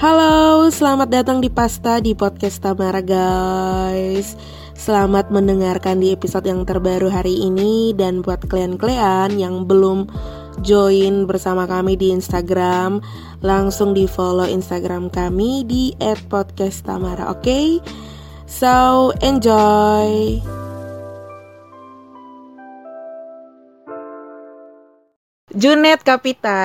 Halo, selamat datang di Pasta di podcast Tamara guys Selamat mendengarkan di episode yang terbaru hari ini Dan buat kalian-kalian yang belum join bersama kami di Instagram Langsung di follow Instagram kami di @podcasttamara, oke? Okay? So, enjoy! Junet Kapita.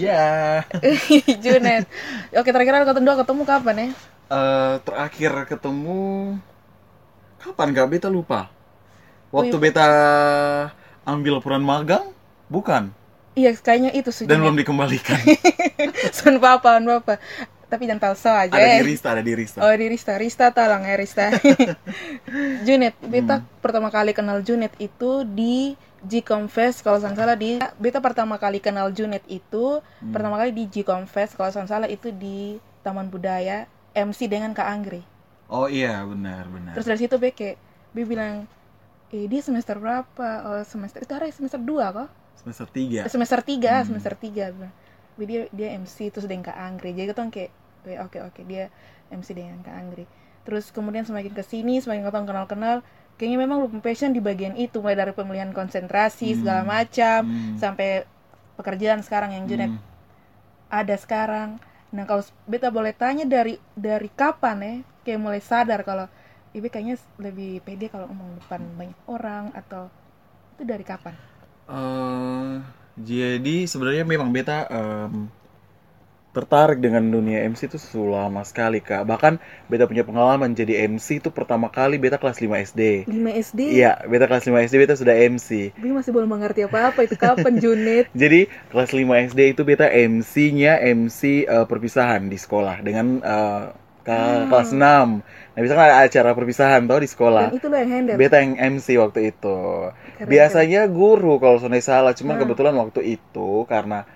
Ya. Junet. Oke, terakhir kalian dua ketemu kapan ya? Uh, terakhir ketemu kapan gak beta lupa. Waktu oh, iya. beta ambil peran magang, bukan? Iya, kayaknya itu sudah. Dan belum dikembalikan. Sun papa, papa. Tapi jangan so aja. Ada di Rista, ada di Rista. Oh, di Rista. Rista tolong ya, Rista. Junet, beta hmm. pertama kali kenal Junet itu di G Confess kalau saya salah di beta pertama kali kenal Junet itu hmm. pertama kali di G Confess kalau saya salah itu di Taman Budaya MC dengan Kak Anggri. Oh iya benar benar. Terus dari situ Beke, Bi bilang, eh dia semester berapa? Oh semester itu hari semester dua kok? Semester tiga. Eh, semester tiga, hmm. semester tiga. Bi dia dia MC terus dengan Kak Anggri. Jadi kita kayak, oke oke okay, dia MC dengan Kak Anggri. Terus kemudian semakin ke sini, semakin ketemu kenal-kenal, kayaknya memang lu passion di bagian itu mulai dari pemilihan konsentrasi hmm. segala macam hmm. sampai pekerjaan sekarang yang Junet hmm. ada sekarang nah kalau beta boleh tanya dari dari kapan ya kayak mulai sadar kalau ibu kayaknya lebih pede kalau ngomong depan banyak orang atau itu dari kapan? Uh, jadi sebenarnya memang beta um, tertarik dengan dunia MC itu lama sekali kak bahkan beta punya pengalaman jadi MC itu pertama kali beta kelas 5 SD 5 SD? iya beta kelas 5 SD beta sudah MC tapi masih belum mengerti apa-apa itu kapan Junit jadi kelas 5 SD itu beta MC-nya MC uh, perpisahan di sekolah dengan uh, ke hmm. kelas 6 Nah, bisa kan ada acara perpisahan tau di sekolah. Dan itu lo yang handle. Beta yang MC waktu itu. Keren, Biasanya guru kalau sonai salah, cuman hmm. kebetulan waktu itu karena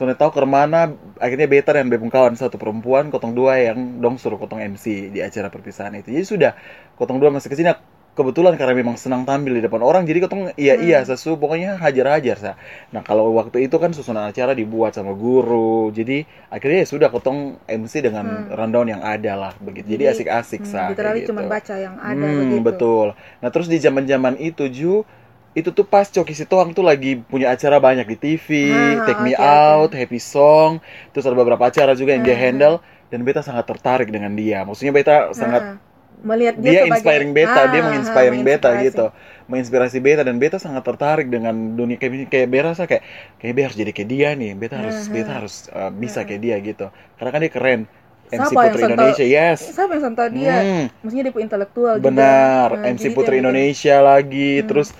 soalnya tahu ke mana akhirnya beta dan bebung kawan satu perempuan kotong dua yang dong suruh kotong MC di acara perpisahan itu jadi sudah kotong dua masih ke sini kebetulan karena memang senang tampil di depan orang jadi kotong iya iya hmm. sesu pokoknya hajar hajar sa nah kalau waktu itu kan susunan acara dibuat sama guru jadi akhirnya ya sudah kotong MC dengan hmm. rundown yang ada lah begitu jadi asik-asik hmm, sa gitu. cuma baca yang ada hmm, begitu betul nah terus di zaman zaman itu ju itu tuh pas Coki Sitohang tuh lagi punya acara banyak di TV, ah, Take Me okay, Out, okay. Happy Song, terus ada beberapa acara juga yang dia ah. handle dan beta sangat tertarik dengan dia. Maksudnya beta sangat ah, melihat dia, dia sebagai, inspiring beta, ah, dia menginspiring beta gitu, menginspirasi beta dan beta sangat tertarik dengan dunia kayak kayak beta rasa kayak kayak beta harus jadi kayak dia nih, beta harus beta harus uh, bisa kayak dia gitu. Karena kan dia keren. MC Siapa Putri Indonesia, yes. Siapa yang santai dia? Hmm. Maksudnya dia intelektual Benar, juga. Nah, MC Putri Indonesia lagi, hmm. terus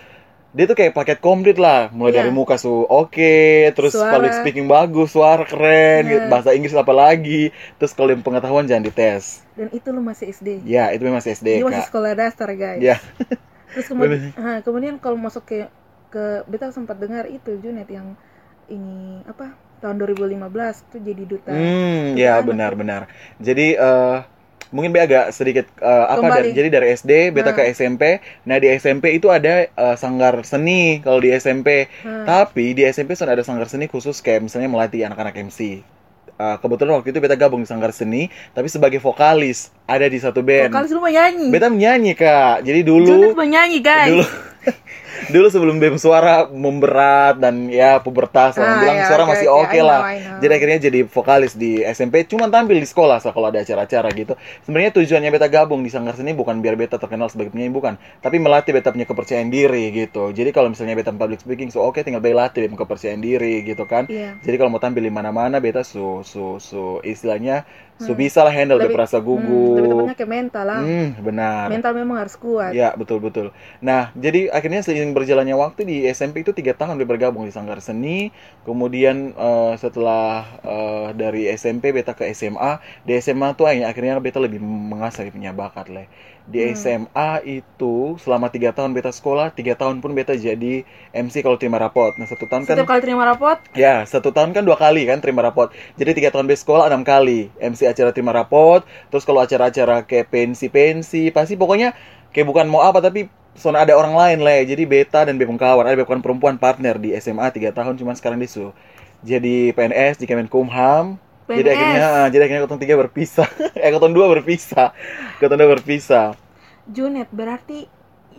dia tuh kayak paket komplit lah. Mulai yeah. dari muka su oke okay, terus suara. public speaking bagus suara keren yeah. gitu. bahasa Inggris apa lagi? Terus kalau yang pengetahuan jangan dites. Dan itu lu masih SD ya itu masih SD dia masih sekolah dasar guys. Ya terus kemudian ha, kemudian kalau masuk ke ke beta sempat dengar itu Junet yang ini apa tahun 2015 tuh jadi duta. Hmm ya benar-benar jadi uh, mungkin be agak sedikit uh, apa dari jadi dari SD beta nah. ke SMP nah di SMP itu ada uh, sanggar seni kalau di SMP hmm. tapi di SMP sudah ada sanggar seni khusus kayak misalnya melatih anak-anak MC uh, kebetulan waktu itu beta gabung di sanggar seni tapi sebagai vokalis ada di satu band. Vokalis lu menyanyi beta menyanyi kak. Jadi dulu Judith menyanyi guys. dulu dulu sebelum BEM suara memberat dan ya pubertas orang ah, bilang ya, suara okay, masih oke okay, lah. Jadi akhirnya jadi vokalis di SMP cuma tampil di sekolah so, kalau ada acara-acara gitu. Sebenarnya tujuannya beta gabung di Sanggar Seni bukan biar beta terkenal sebagai penyanyi bukan, tapi melatih beta punya kepercayaan diri gitu. Jadi kalau misalnya beta public speaking so oke okay, tinggal beta latih beta kepercayaan diri gitu kan. Yeah. Jadi kalau mau tampil di mana-mana beta su su su istilahnya So hmm. bisa lah handle lebih, rasa gugup. Hmm, lebih tepatnya ke mental lah. Hmm, benar. Mental memang harus kuat. Ya betul betul. Nah jadi akhirnya seiring berjalannya waktu di SMP itu tiga tahun bergabung di Sanggar Seni. Kemudian uh, setelah uh, dari SMP beta ke SMA. Di SMA tuh akhirnya beta lebih mengasah punya bakat lah di hmm. SMA itu selama tiga tahun beta sekolah tiga tahun pun beta jadi MC kalau terima rapot. Nah satu tahun kan setiap kali terima rapot? Ya satu tahun kan dua kali kan terima rapot. Jadi tiga tahun beta sekolah enam kali MC acara terima rapot. Terus kalau acara-acara kayak pensi pensi pasti pokoknya kayak bukan mau apa tapi soalnya ada orang lain lah ya. Jadi beta dan bepung kawan ada bepung perempuan partner di SMA tiga tahun cuman sekarang disu jadi PNS di Kemenkumham jadi akhirnya ah, jadi akhirnya kotong tiga berpisah. Eh kotong dua berpisah. Kotong dua berpisah. Junet berarti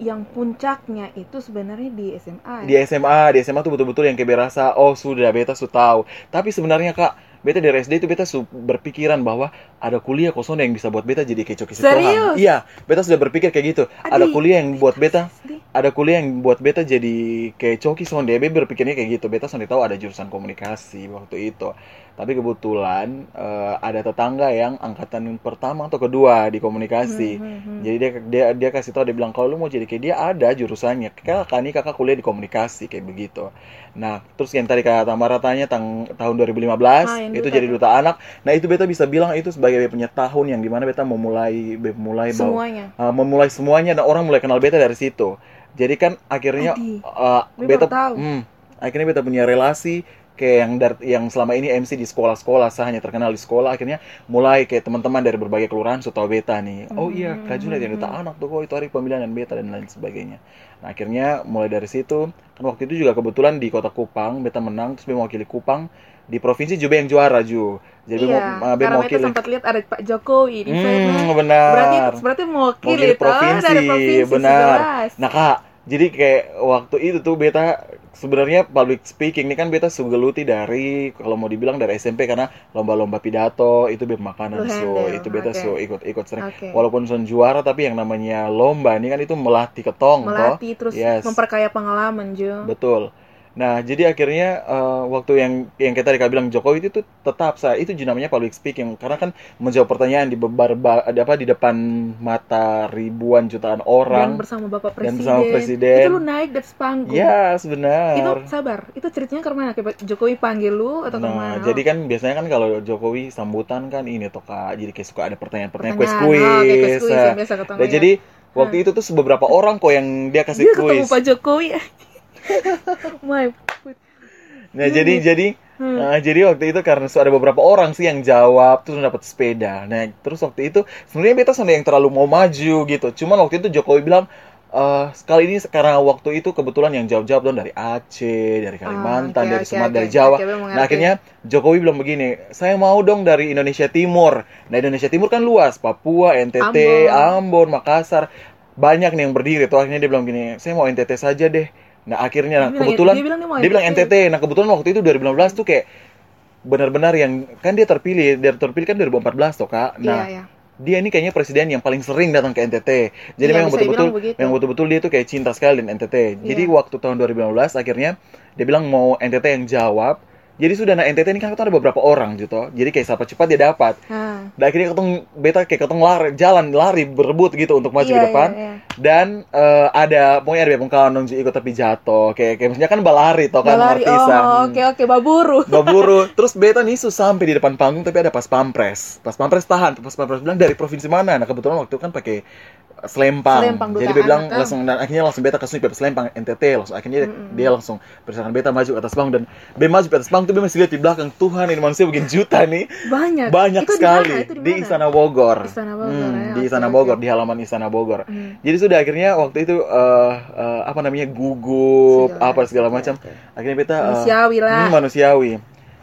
yang puncaknya itu sebenarnya di SMA. di SMA di SMA tuh betul-betul yang kayak berasa oh sudah beta su tahu. Tapi sebenarnya kak beta dari SD itu beta berpikiran bahwa ada kuliah kosong yang bisa buat beta jadi kayak coki Serius? Sitohang. iya beta sudah berpikir kayak gitu. Ada Adi, kuliah yang buat beta ada kuliah yang buat beta jadi kayak coki sonde beta berpikirnya kayak gitu. Beta sonde tahu ada jurusan komunikasi waktu itu tapi kebetulan eh, ada tetangga yang angkatan pertama atau kedua di komunikasi. Hmm, hmm, hmm. jadi dia dia dia kasih tahu dia bilang kalau lu mau jadi kayak dia ada jurusannya. Kakak nih kakak kuliah di komunikasi kayak begitu. Nah terus yang tadi kata Tamara tanya tang, tahun 2015 Ah, itu duta jadi duta anak. Nah itu beta bisa bilang itu sebagai punya tahun yang di mana beta memulai be- mulai bawa Semuanya. uh, memulai semuanya. Dan orang mulai kenal beta dari situ. Jadi kan akhirnya Adi, uh, beta hmm, akhirnya beta punya relasi kayak yang dar, yang selama ini MC di sekolah-sekolah saya hanya terkenal di sekolah akhirnya mulai kayak teman-teman dari berbagai kelurahan sudah tahu beta nih. Oh iya, Hmm, Kak Juliet yang hmm, duta anak tuh kok itu hari pemilihan dan beta dan lain sebagainya. Nah, akhirnya mulai dari situ kan waktu itu juga kebetulan di Kota Kupang beta menang terus beta mewakili Kupang di provinsi juga yang juara Ju. Jadi iya, mau- karena mewakili kita sempat lihat ada Pak Jokowi di sana. Hmm, benar. Berarti berarti mewakili Mewakili toh, dari provinsi benar. 11. Nah kak, jadi kayak waktu itu tuh beta sebenarnya public speaking ini kan beta sugeluti dari kalau mau dibilang dari SMP karena lomba-lomba pidato itu beta makanan so itu beta oke. so ikut-ikut sering Oke. walaupun son juara tapi yang namanya lomba ini kan itu melatih ketong toh melatih terus Yes. memperkaya pengalaman Jo. betul nah jadi akhirnya eh, waktu yang yang kita tadi Kak bilang Jokowi itu tuh tetap saya itu namanya public speaking karena kan menjawab pertanyaan di bebar ba- ada apa di depan mata ribuan jutaan Dan orang bersama Bapak Dan Presiden. bersama Presiden. Itu lu naik dari panggung. Ya, benar. Itu sabar. Itu ceritanya ke mana? Jokowi panggil lu atau Nah, ke mana? jadi kan biasanya kan kalau Jokowi sambutan kan ini toh Kak, jadi kayak suka ada pertanyaan-pertanyaan Pertanyaan. kuis-kuis. Oh, kuis-kuis Nah, ketemu nah, ya. jadi waktu itu tuh beberapa orang kok yang dia kasih dia ketemu kuis. Pak Jokowi. My put- Nah, jadi jadi Hmm. nah, jadi waktu itu karena ada beberapa orang sih yang jawab terus dapat sepeda. Nah, terus waktu itu sebenarnya beta sama yang terlalu mau maju gitu. Cuman waktu itu Jokowi bilang eh kali ini karena waktu itu kebetulan yang jawab-jawab dong dari Aceh, dari Kalimantan, Ah, oke, dari Sumatera, oke. dari Jawa. Mengerti. Nah, akhirnya Jokowi bilang begini, saya mau dong dari Indonesia Timur. Nah, Indonesia Timur kan luas, Papua, NTT, Ambon, Makassar. Banyak nih yang berdiri tuh. Akhirnya dia bilang gini, saya mau NTT saja deh. Nah, akhirnya Dia bilang- kebetulan dia bilang dia mau dia bilang NTT. Nah, kebetulan waktu itu 2015 tuh kayak benar-benar yang kan dia terpilih, dia terpilih kan 2014 toh, Kak. Nah, iya, iya. dia ini kayaknya presiden yang paling sering datang ke NTT. Jadi Iya, memang betul-betul memang betul-betul dia tuh kayak cinta sekali dengan NTT. Jadi Iya. waktu tahun 2015 akhirnya dia bilang mau NTT yang jawab. Jadi sudah nah NTT ini kan kita ada beberapa orang gitu. Jadi kayak siapa cepat dia dapat. Hah. Dan akhirnya ketong beta kayak ketong lari jalan lari berebut gitu untuk maju Iya, ke depan. iya, iya. Dan eh, ada pokoknya ada beberapa kawan dong ikut tapi jatuh. Kayak kayak maksudnya kan balari toh kan Balari, artisan. oh, Hmm. oke oke baburu. Baburu. Terus beta nih sus sampai di depan panggung tapi ada pas pampres. Pas pampres tahan. Pas pampres bilang dari provinsi mana? Nah kebetulan waktu itu kan pakai selempang. Selempang Jadi dia bilang kan? langsung dan akhirnya langsung beta ke sini pakai selempang NTT langsung akhirnya dia- Mm-mm. dia langsung berdasarkan beta maju ke atas panggung dan be maju ke atas panggung tuh be masih lihat di belakang Tuhan ini manusia begini juta nih Banyak. banyak Itu sekali mana? Itu di? Istana Bogor. Istana Bogor, Hmm, ya, di Istana. Bogor di halaman Istana Bogor. Hmm. Jadi sudah akhirnya waktu itu eh, eh, apa namanya gugup apa segala macam. oke. Akhirnya beta eh, Manusiawi lah. Hmm, manusiawi.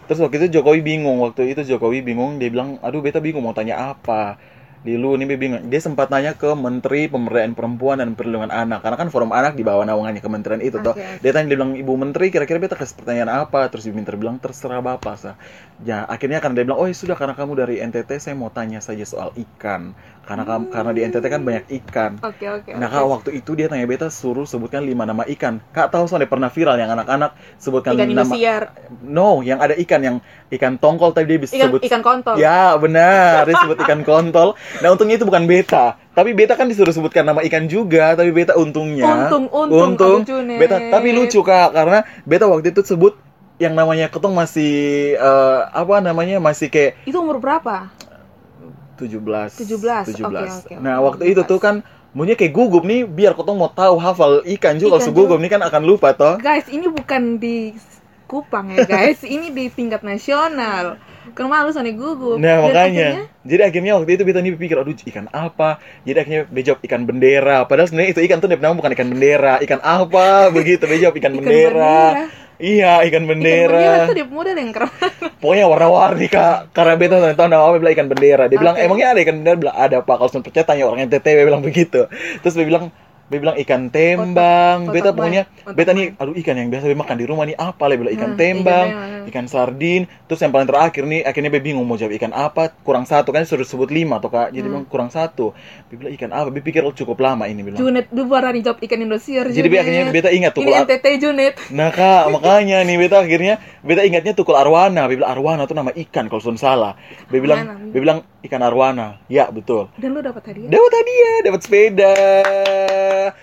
Terus waktu itu Jokowi bingung, waktu itu Jokowi bingung, dia bilang, aduh beta bingung mau tanya apa. Di lu ini bingung. Dia sempat nanya ke Menteri Pemberdayaan Perempuan dan Perlindungan Anak, karena kan forum anak di bawah naungannya kementerian itu toh. Oke, oke. Dia tanya, dia bilang, Ibu Menteri, kira-kira beta kasih pertanyaan apa? Terus Ibu Menteri bilang, terserah Bapak. Sa. Ya, akhirnya karena dia bilang, oh ya sudah karena kamu dari NTT, saya mau tanya saja soal ikan. Karena kamu, karena di NTT kan banyak ikan. Oke oke. Nah oke. kak waktu itu dia tanya beta suruh sebutkan lima nama ikan. Kak tahu soalnya pernah viral yang anak-anak sebutkan ikan nama Indosiar, No, yang ada ikan yang ikan tongkol tapi dia bisa ikan sebut ikan kontol. Ya, benar. Dia sebut ikan kontol. Nah, untungnya itu bukan beta. Tapi beta kan disuruh sebutkan nama ikan juga, tapi beta untungnya Untung, untung, untung beta tapi lucu Kak karena beta waktu itu sebut yang namanya ketong masih eh, apa namanya masih kayak Itu umur berapa? 17 17, 17. oke, oke. Nah, waktu itu tuh kan Maunya kayak gugup nih, biar kotong mau tahu hafal ikan juga. Kalau gugup nih kan akan lupa toh. Guys, ini bukan di Kupang ya guys, ini di tingkat nasional. Kan malu sana gugup. Nah Dan makanya, akhirnya, jadi akhirnya waktu itu beta nih pikir, aduh ikan apa? Jadi akhirnya bejawab ikan bendera. Padahal sebenarnya itu ikan tuh nama bukan ikan bendera, ikan apa? Begitu bejawab ikan, Ikan bendera. bendera. Iya, ikan Ikan bendera. bendera tuh dia model yang keren. Pokoknya warna-warni kak. Karena beta tahu nama apa bilang ikan bendera. Dia bilang emangnya ada ikan bendera? Bilang ada pak. Kalau percaya tanya orang NTT dia bilang begitu. Terus dia bilang dia bilang ikan tembang. Otak- beta otak pokoknya main, beta otak nih aduh ikan yang biasa dia makan di rumah nih apa? Dia bilang ikan Hmm, ikan tembang, tembang. ikan sardin. Terus yang paling terakhir nih akhirnya dia bingung mau jawab ikan apa. Kurang satu kan suruh sebut lima tuh kak. Jadi Hmm. kurang satu. Dia bilang ikan apa? Dia pikir oh, cukup lama ini bilang. Junet dulu baru dijawab ikan Indosiar. Jadi Junet. akhirnya beta ingat tuh Ini NTT Junet. Nah kak, makanya nih beta akhirnya beta ingatnya tukul arwana. Beta bilang arwana tuh nama ikan kalau sun salah. Beta bilang, Mana? bilang ikan arwana. Ya betul. Dan lu dapat hadiah. Dapat hadiah, dapat sepeda.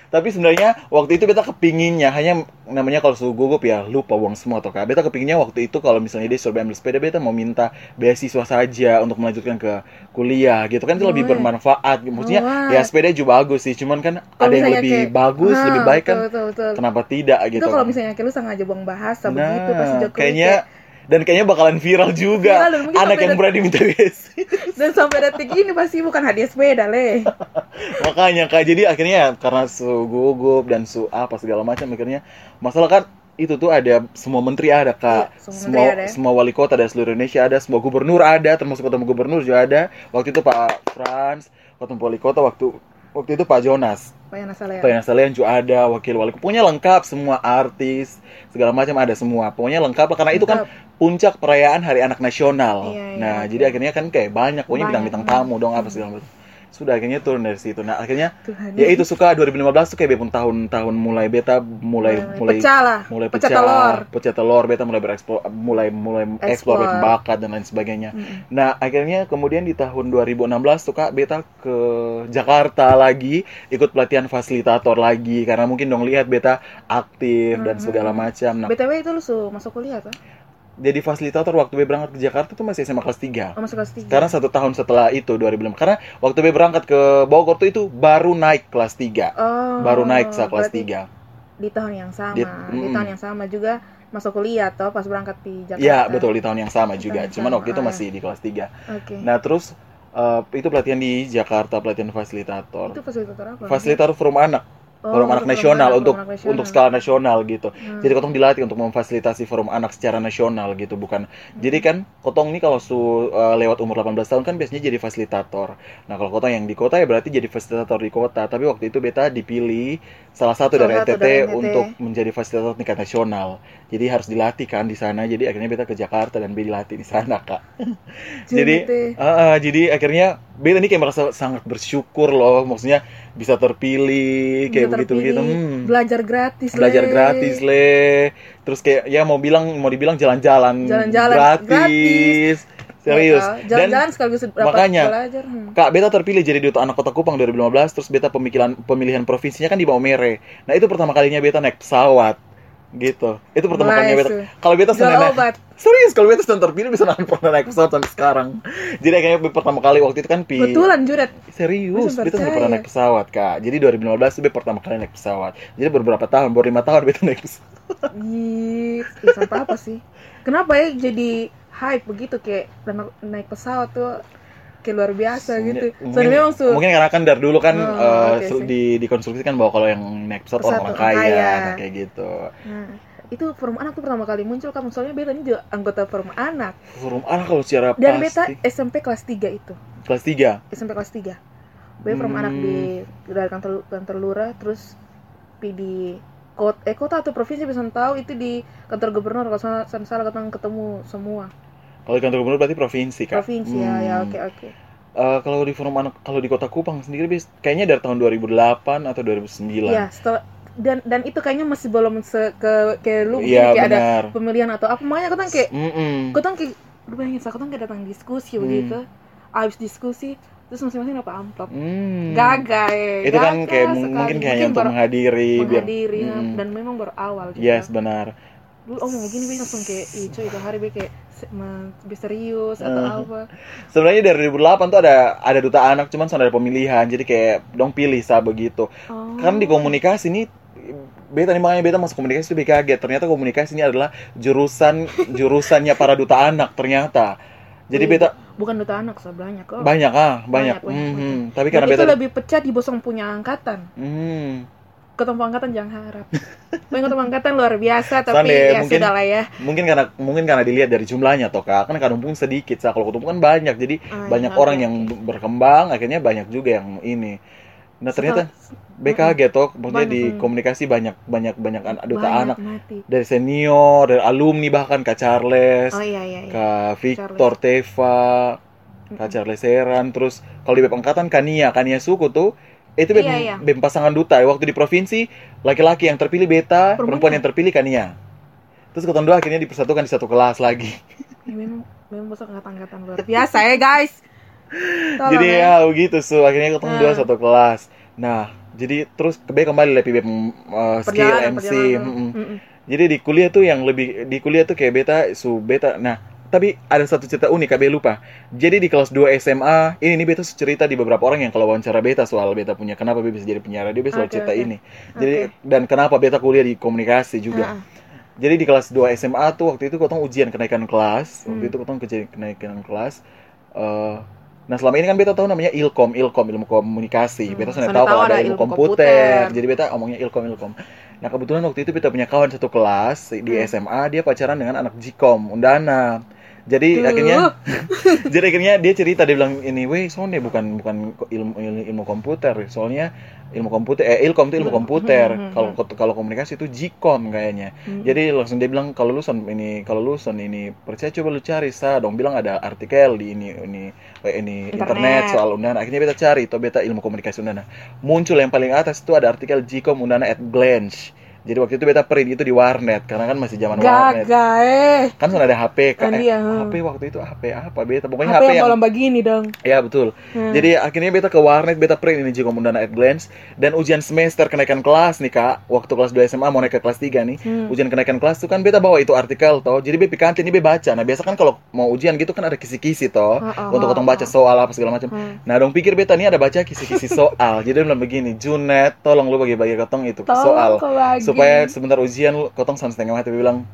Tapi sebenarnya waktu itu beta kepinginnya hanya namanya kalau suhu gugup ya lupa uang semua atau kak. Beta kepinginnya waktu itu kalau misalnya dia suruh ambil sepeda, beta mau minta beasiswa saja untuk melanjutkan ke kuliah gitu kan itu lebih Oh, bermanfaat. Maksudnya Oh, ya sepeda juga bagus sih, cuman kan Kalau ada yang lebih kayak- bagus, Ah, lebih baik kan. Betul, betul, betul. Kenapa tidak gitu? Itu kalau misalnya kayak lu sengaja buang bahasa Nah, begitu pasti kayaknya kayak- dan kayaknya bakalan viral juga. Viral, Anak yang berani minta beasiswa. dan sampai detik ini pasti bukan hadiah sepeda le. Makanya kak, jadi akhirnya karena su gugup dan su apa segala macam akhirnya masalah kan itu tuh ada semua menteri ada kak, Iya, semua semua ada. semua wali kota dari seluruh Indonesia ada, semua gubernur ada, termasuk ketemu gubernur juga ada. Waktu itu Pak Frans, ketemu wali kota waktu waktu itu Pak Jonas, yang salah ya? Pak Jonas juga ada, wakil wali pokoknya lengkap semua artis segala macam ada semua, pokoknya lengkap karena itu kan Lengkap. puncak perayaan Hari Anak Nasional. Iya, iya, nah, oke. jadi akhirnya kan kayak banyak, pokoknya bintang-bintang tamu dong apa segala macam. Sudah akhirnya turun dari situ. Nah, akhirnya Tuhan. ya itu suka 2015 tuh kayak bepun tahun-tahun mulai beta mulai mulai pecah lah. mulai pecah pecah, telur. pecah telur, beta mulai bereksplor mulai mulai eksplor bakat dan lain sebagainya. Mm-mm. Nah, akhirnya kemudian di tahun 2016 tuh Kak beta ke Jakarta lagi ikut pelatihan fasilitator lagi karena mungkin dong lihat beta aktif dan Mhm. segala macam. Nah, BTW itu lu su masuk kuliah kan? Jadi fasilitator waktu B berangkat ke Jakarta tuh masih SMA kelas 3. Oh, masuk kelas 3. Sekarang satu tahun setelah itu 2006. Karena waktu B berangkat ke Bogor tuh itu baru naik kelas 3. oh, baru naik saat kelas berarti 3. Di tahun yang sama. Di- Di, mm-mm. tahun yang sama juga masuk kuliah atau pas berangkat di Jakarta. Ya, betul di tahun yang sama Di juga. yang Cuman sama, waktu itu masih di kelas 3. Oke. Nah, terus eh, itu pelatihan di Jakarta, pelatihan fasilitator. itu fasilitator apa? Fasilitator forum anak, Oh, forum anak nasional anak, untuk nasional. untuk skala nasional gitu. Hmm. Jadi kotong dilatih untuk memfasilitasi forum anak secara nasional gitu, bukan. Jadi kan kotong nih kalau su uh, lewat umur 18 tahun kan biasanya jadi fasilitator. Nah, kalau kotong yang di kota ya berarti jadi fasilitator di kota. Tapi waktu itu beta dipilih salah satu Salah dari satu NTT dari NTT. untuk menjadi fasilitator tingkat nasional. Jadi harus dilatih kan di sana. Jadi akhirnya beta ke Jakarta dan beta dilatih di sana, Kak. jadi. Ah, ah, jadi akhirnya beta nih kayak merasa sangat bersyukur loh. Maksudnya bisa terpilih kayak Bisa begitu begitu. terpilih, Hmm belajar gratis belajar Le. gratis le terus kayak ya mau bilang mau dibilang jalan-jalan Jalan-jalan gratis, serius Ya, dan jalan-jalan sekaligus dapat makanya, belajar. Hmm. kak beta terpilih jadi duta anak kota Kupang 2015 terus beta pemilihan pemilihan provinsinya kan di Maumere nah itu pertama kalinya beta naik pesawat gitu itu pertama Nice. kalinya beta kalau beta naik obat. Serius kalau beta sudah terpilih bisa naik pernah naik pesawat sampai sekarang jadi akhirnya pertama kali waktu itu kan pi Betulan Juret. Serius, beta nggak pernah naik pesawat kak. Jadi 2015 itu beta pertama kali naik pesawat. Jadi beberapa tahun, baru lima tahun beta naik pesawat. Ih, ih, sampai apa sih? Kenapa ya jadi hype begitu kayak na- naik pesawat tuh kayak luar biasa gitu. Mungkin, memang su mungkin karena kan dari dulu kan Oh, eh, oke sel- sih. di dikonstruksikan bahwa kalau yang naik pesawat Pesawat orang-orang orang kaya, kaya. nah, kayak gitu. Nah, itu forum anak tuh pertama kali muncul kan soalnya beta ini juga anggota forum anak. Forum anak kalau secara dan beta pasti SMP kelas 3 itu. Kelas 3 SMP kelas 3 beta forum Hmm. anak di dari kantor kantor lurah terus di kota eh kota atau provinsi bisa tahu itu di kantor gubernur. Kalau salah salah ketemu semua. Kalau di kantor gubernur berarti provinsi kan? provinsi ya ya oke oke. Eh, kalau di forum anak kalau di kota Kupang sendiri bis- kayaknya dari tahun 2008 atau 2009. ya setelah dan dan itu kayaknya masih belum se ke kayak lu Iya, kayak ada benar. pemilihan atau apa makanya kau kayak Mm-mm. kau kayak lu bayangin kau kayak datang diskusi Hmm. begitu abis diskusi terus masing-masing dapat amplop Hmm. gagal ya Itu kan kayak sekali. mungkin kayaknya untuk baru menghadiri biar menghadiri ya, Mm. dan memang baru awal juga Yes, benar. dulu om ngomong gini Be, langsung kayak ih itu hari be kayak lebih serius atau Eh. apa Sebenarnya dari 2008 tuh ada ada duta anak cuman sudah ada pemilihan. Jadi kayak dong pilih sah begitu. oh. Kan di komunikasi nih beta nih makanya beta masuk komunikasi beta kaget. Ternyata komunikasi ini adalah jurusan jurusannya para duta anak ternyata. Jadi Wih, beta bukan duta anak sebenarnya kok banyak ah, banyak. Banyak, banyak, Mhm. banyak. Tapi karena itu beta lebih pecah di bosong punya angkatan Hmm. ketemu angkatan jangan harap ketemu angkatan luar biasa tapi Sande, ya mungkin- sudah lah ya mungkin karena mungkin karena dilihat dari jumlahnya toh kak kan kampung sedikit sa kalau ketemu kan banyak jadi Ah, banyak iya, orang oke, yang berkembang akhirnya banyak juga yang ini nah ternyata BKG toh maksudnya Banyak, di mm. komunikasi banyak banyak banyak an- duta Banyak anak mati. dari senior dari alumni bahkan kak Charles oh iya iya, iya. kak Victor Teva kak Charles Heran terus kalau di BEM angkatan Kania Kania suku tuh itu BEM, Iya, iya. BEM pasangan duta waktu di provinsi laki-laki yang terpilih beta Perempuan perempuan ya? yang terpilih Kania terus ketemu akhirnya dipersatukan di satu kelas lagi Ya, memang memang besok angkatan luar biasa ya guys Tolong jadi ya. ya begitu so akhirnya ketemu dua Ah. satu kelas nah jadi terus ke kembali lebih uh, skill perjalanan MC perjalanan. mm-mm. Mm-mm. jadi di kuliah tuh yang lebih di kuliah tuh kayak beta su beta nah tapi ada satu cerita unik kak Be lupa jadi di kelas 2 SMA ini nih beta cerita di beberapa orang yang kalau wawancara beta soal beta punya kenapa beta bisa jadi penyiar dia selalu Oke, cerita oke. ini jadi Oke. dan kenapa beta kuliah di komunikasi juga Ah, jadi di kelas 2 SMA tuh waktu itu kotong ujian kenaikan kelas waktu Hmm. itu kotong kerja kenaikan kelas Eh, nah selama ini kan beta tahu namanya ilkom ilkom ilmu komunikasi Hmm, beta sudah tahu tahu kalau ada ada ilmu ilmu komputer. komputer. jadi beta omongnya ilkom ilkom nah kebetulan waktu itu beta punya kawan satu kelas di Hmm. SMA dia pacaran dengan anak jikom undana jadi Duh. akhirnya jadi akhirnya dia cerita dia bilang ini weh soalnya bukan bukan ilmu ilmu, ilmu komputer soalnya ilmu komputer eh ilkom itu ilmu Hmm, komputer hmm, hmm, kalau kalau komunikasi itu jikom kayaknya mm. jadi langsung dia bilang kalau lu son ini kalau lu son ini percaya coba lu cari sa dong bilang ada artikel di ini ini eh, ini internet, Internet. soal Undana. Akhirnya beta cari itu beta ilmu komunikasi Undana. Muncul yang paling atas itu ada artikel Jikom Undana at Glance. Jadi waktu itu beta print itu di warnet karena kan masih zaman warnet. Eh. Kan sudah ada HP kan. Eh, iya, hmm. HP waktu itu HP apa beta pokoknya HP HP, yang yang bolong begini dong. Ya betul. Hmm. Jadi akhirnya beta ke warnet, beta print ini Jikom Undana at Glance dan ujian semester kenaikan kelas nih Kak. Waktu kelas 2 SMA mau naik ke kelas 3 nih. Hmm. Ujian kenaikan kelas tuh kan beta bawa itu artikel toh. Jadi beta kantin ini beta baca. Nah, biasa kan kalau mau ujian gitu kan ada kisi-kisi toh. Oh, oh, untuk oh, ketong baca oh. soal apa segala macam. Hmm. Nah, dong pikir beta nih ada baca kisi-kisi soal. Jadi dia bilang begini, Junet, tolong lu bagi-bagi ketong itu Tolong soal. Supaya sebentar ujian lu ketong sama setengah mati Dia bilang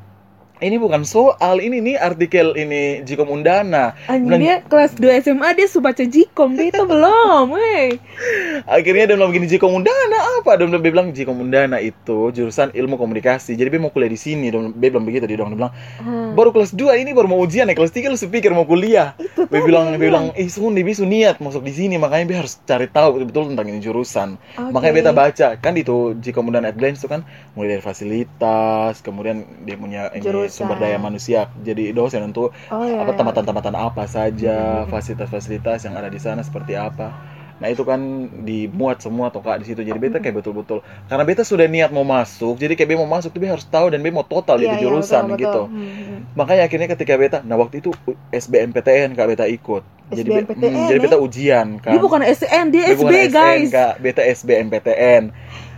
ini bukan soal, ini nih artikel ini Jikom Undana. Bilang- dia kelas 2 SMA dia sudah baca Jikom dia itu belum, weh. Akhirnya dia bilang begini Jikom Undana apa? Dia bilang, dia bilang Jikom Undana itu jurusan ilmu komunikasi. Jadi dia mau kuliah di sini. Dia bilang begitu dia dong. Dia bilang Hmm. baru kelas 2 ini baru mau ujian ya kelas 3 lu sepikir mau kuliah. Itu Dia bilang dia bilang ih sun dia bisu niat masuk di sini makanya dia harus cari tahu betul-betul tentang ini jurusan. Oke. Makanya beta baca kan itu Jikom Undana at Glance itu kan mulai dari fasilitas, kemudian dia punya ini Jurusan. sumber daya manusia. Jadi dosen untuk Oh iya. apa tambatan-tambatan apa saja, Hmm. fasilitas-fasilitas yang ada di sana seperti apa. Nah itu kan dimuat semua toh kak di situ. Jadi beta kayak betul-betul karena beta sudah niat mau masuk, jadi kayak beta mau masuk tuh beta harus tahu dan beta mau total Iya, itu iya, jurusan betul, betul. gitu. Hmm, hmm. Makanya akhirnya ketika beta, nah waktu itu SBMPTN kak beta ikut. Jadi be- SBMPTN, hmm, jadi beta ujian kan. Dia bukan SN, dia Dia SB bukan SN, guys. Kak. Beta SBMPTN.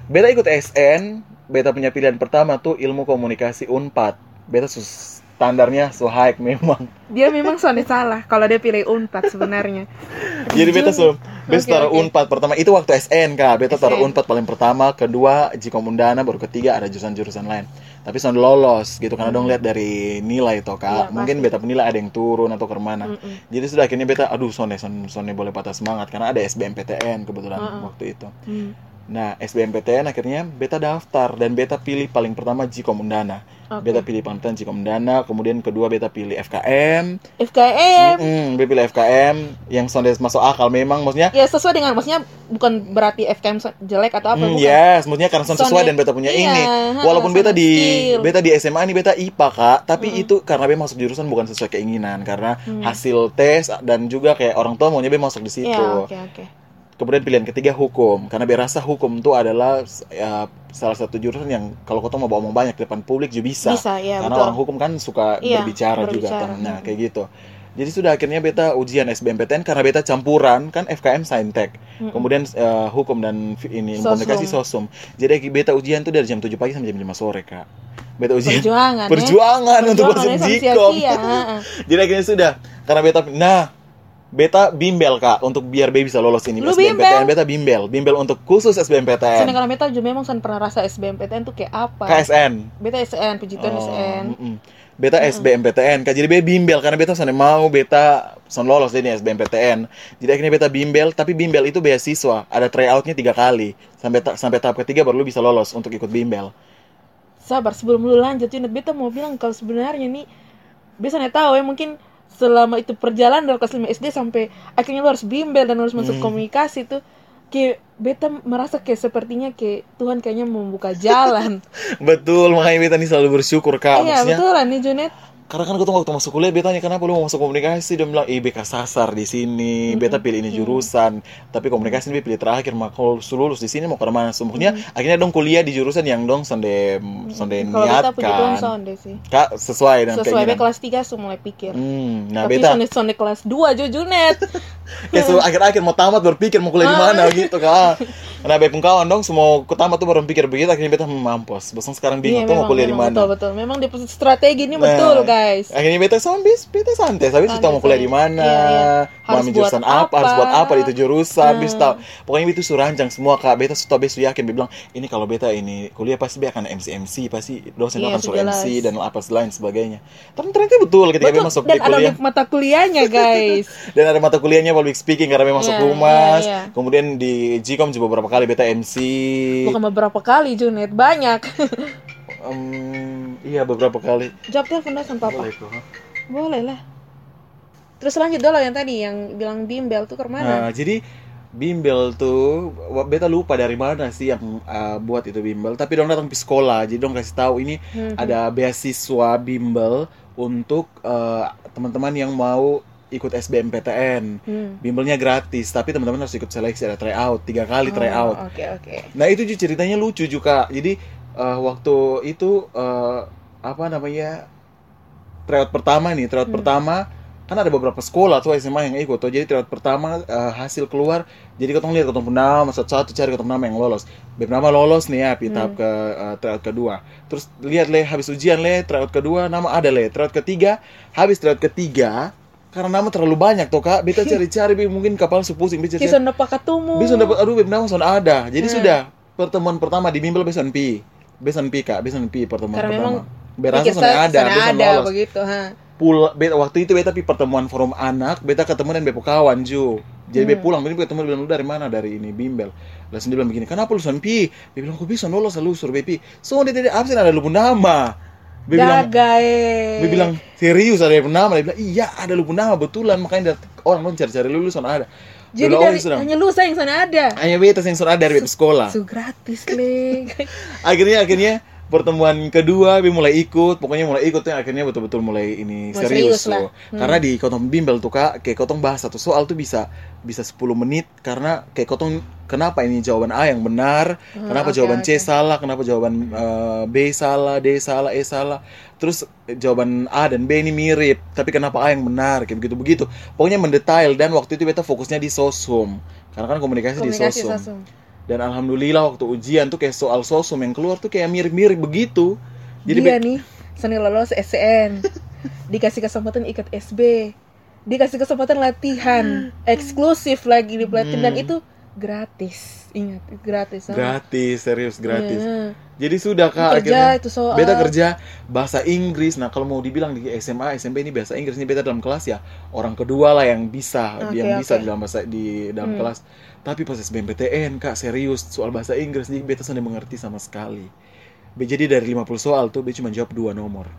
Beta ikut SN, beta punya pilihan pertama tuh ilmu komunikasi Unpad. Beta sus standarnya so high memang. Dia memang soalnya salah kalau dia pilih Unpad sebenarnya. Jadi beta so beta taruh oke. Unpad pertama itu waktu SN Kak. Beta taruh. Unpad paling pertama, kedua Jikom Undana, baru ketiga ada jurusan-jurusan lain. Tapi sudah lolos gitu karena dong lihat dari nilai toh Kak. Iya, Mungkin pasti. beta penilai ada yang turun atau ke mana. Mm-mm. Jadi sudah akhirnya beta aduh sone sone, sone boleh patah semangat karena ada SBMPTN kebetulan Mm-mm. waktu itu. Hmm. Nah, SBMPTN akhirnya beta daftar dan beta pilih paling pertama Jikom Undana. Oke. Beta pilih paling pertama Jikom Undana, kemudian kedua beta pilih FKM. FKM. Hmm, beta pilih FKM yang sondes masuk akal memang maksudnya. Ya sesuai dengan maksudnya bukan berarti FKM jelek atau apa Hmm, bukan. yes, maksudnya karena sesuai Sonde- dan beta punya iya, ini. Walaupun beta di skill. beta di SMA ini beta IPA kak, tapi Mm. itu karena beta masuk jurusan bukan sesuai keinginan karena Hmm. hasil tes dan juga kayak orang tua maunya beta masuk di situ. Ya, oke oke. Kemudian pilihan ketiga hukum, karena biar rasa hukum itu adalah ya, salah satu jurusan yang kalau kau mau bawa omong banyak di depan publik juga bisa. Bisa ya karena betul. orang hukum kan suka Iya, berbicara, berbicara. juga. Nah, Hmm. kayak gitu. Jadi sudah akhirnya beta ujian SBMPTN karena beta campuran kan FKM Saintek. Mm-mm. Kemudian eh, hukum dan ini Sosum. komunikasi sosum. Jadi beta ujian tuh dari jam 7 pagi sampai jam 5 sore, Kak. Beta ujian perjuangan, ya. perjuangan untuk masuk Perjuangan, ya, Jikom. ha, ha. Jadi akhirnya sudah karena beta nah beta bimbel kak untuk biar B bisa lolos ini Lu SBMPTN bimbel? beta bimbel. Bimbel untuk khusus SBMPTN kalau beta juga memang san pernah rasa SBMPTN tuh kayak apa? KSN Beta SN, puji Tuhan Oh, SN. mm-mm. beta SBMPTN kak. Jadi beta bimbel karena beta sana mau beta son lolos ini SBMPTN jadi akhirnya beta bimbel tapi bimbel itu beasiswa. Ada tryoutnya tiga kali. Sampai ta- sampai tahap ketiga baru lu bisa lolos untuk ikut bimbel. Sabar sebelum lu lanjut Junet beta mau bilang kalau sebenarnya nih bisa nih tahu ya mungkin selama itu perjalanan dari kelas 5 SD sampai akhirnya lu harus bimbel dan harus masuk Hmm. komunikasi tuh kayak beta merasa kayak sepertinya kayak Tuhan kayaknya membuka jalan betul makanya beta nih selalu bersyukur kak iya betul lah nih Junet karena kan ketemu waktu masuk kuliah beta tanya kenapa lu mau masuk komunikasi? Dia bilang ih beka sasar di sini. Beta pilih ini jurusan. Tapi komunikasi ini beta pilih terakhir. Maka kalau lulus di sini mau ke mana? Semuanya akhirnya dong kuliah di jurusan yang dong sonde sonde beta puji Tuhan niatkan sonde sih. Kak sesuai dengan sesuai beta keinginan kelas 3 sudah mulai pikir. Hmm, nah tapi beta. Sonde sonde kelas 2 jo Junet kayak su- akhir-akhir mau tamat berpikir mau kuliah di Ah. mana gitu kak. Nah baik kawan dong semua ku tamat tuh baru pikir begitu. Akhirnya beta hmm, mampus. Bosan sekarang bingung tuh mau kuliah di mana. Betul betul. Memang di strategi ini Nah, betul guys Akhirnya beta zombis, beta santai. Tapi tahu mau kuliah di mana, Iya, iya. mau ambil jurusan apa, apa. harus buat apa di itu jurusan, Hmm. bis tahu. Pokoknya itu surancang semua kak. Beta sudah besu yakin, bilang ini kalau beta ini kuliah pasti dia akan MC MC, pasti dosen Iya, akan suruh jelas. MC dan apa lain sebagainya. Tapi ternyata betul ketika betul dia masuk dan di ada kuliah di mata kuliahnya guys dan ada mata kuliahnya public speaking karena memang masuk Iya, humas. iya, iya. Kemudian di Gcom juga beberapa kali beta MC. bukan beberapa kali Junet banyak Em, iya beberapa kali. jawab telepon dah sama papa Boleh tuh. boleh lah terus lanjut dulu yang tadi yang bilang bimbel tuh ke mana Nah, jadi bimbel tuh beta lupa dari mana sih yang uh, buat itu bimbel, tapi dong datang ke sekolah. Jadi dong kasih tahu ini Mhm. ada beasiswa bimbel untuk uh, teman-teman yang mau ikut SBMPTN. Hmm. Bimbelnya gratis, tapi teman-teman harus ikut seleksi ada tryout, tiga kali Oh, tryout. oke oke Nah itu juga ceritanya lucu juga. Jadi uh, waktu itu uh, apa namanya tryout pertama nih, tryout Hmm. pertama kan ada beberapa sekolah tuh SMA yang ikut tuh. Jadi tryout pertama uh, hasil keluar, jadi ketemu lihat ketemu nama satu-satu cari ketemu nama yang lolos. Beb nama lolos nih ya, di tahap ke uh, tryout kedua. Terus lihat le habis ujian le tryout kedua nama ada le, tryout ketiga habis tryout ketiga karena nama terlalu banyak tuh kak, beta cari-cari Beb, mungkin kapal sepusing beta cari kisah dapat ketemu bisa dapat aduh nama soalnya ada. Jadi Hmm. sudah pertemuan pertama di bimbel beson pi. Beson pi kak, beson pi pertemuan Karena pertama. Berasa Pikir soalnya sa- ada, sana ada lolos. begitu ha Pul beta waktu itu beta pi pertemuan forum anak, beta ketemu dan bepo kawan ju. Jadi beta Hmm. pulang, beta ketemu bilang lu dari mana dari ini bimbel. Langsung dia bilang begini, kenapa lu son pi? Dia bilang aku bisa lolos lu suruh bepi. So dia tidak absen ada lu nama. Dia bilang, dia bilang serius ada lu nama. Dia bilang iya ada lu nama betulan makanya orang lu cari-cari lu lu son ada. Jadi bilang, "Oh, dari, iya, sudah." hanya lu sayang sana ada hanya beta yang son ada dari sekolah. su gratis le akhirnya akhirnya pertemuan kedua Bi mulai ikut pokoknya mulai ikut tuh akhirnya betul-betul mulai ini Mulai serius, serius lah. tuh. Karena di kotong bimbel tuh kak kayak kotong bahas satu soal tuh bisa bisa 10 menit karena kayak kotong kenapa ini jawaban A yang benar? Hmm, kenapa oke, jawaban C salah? Kenapa jawaban eh, B salah D salah E salah? Terus jawaban A dan B ini mirip tapi kenapa A yang benar? Kayak begitu begitu. Pokoknya mendetail dan waktu itu beta fokusnya di sosum. Karena kan komunikasi, di komunikasi sosum. langsung dan alhamdulillah waktu ujian tuh kayak soal sosum yang keluar tuh kayak mirip-mirip begitu. Jadi dia be- nih seni lolos SCN dikasih kesempatan ikut SB dikasih kesempatan latihan. Eksklusif lagi di pelatihan dan Hmm. itu gratis. Ingat gratis ha? gratis serius gratis. Iya. jadi sudah kak kerja akhirnya. itu soal. Beta kerja bahasa Inggris. Nah kalau mau dibilang di SMA SMP ini bahasa Inggris ini beta dalam kelas ya. Orang kedua lah yang bisa Oke, yang bisa oke. di dalam bahasa di dalam Hmm. kelas tapi pas SBMPTN kak serius soal bahasa Inggris nih beta sudah mengerti sama sekali. Be- jadi dari 50 soal tuh beta cuma jawab dua nomor.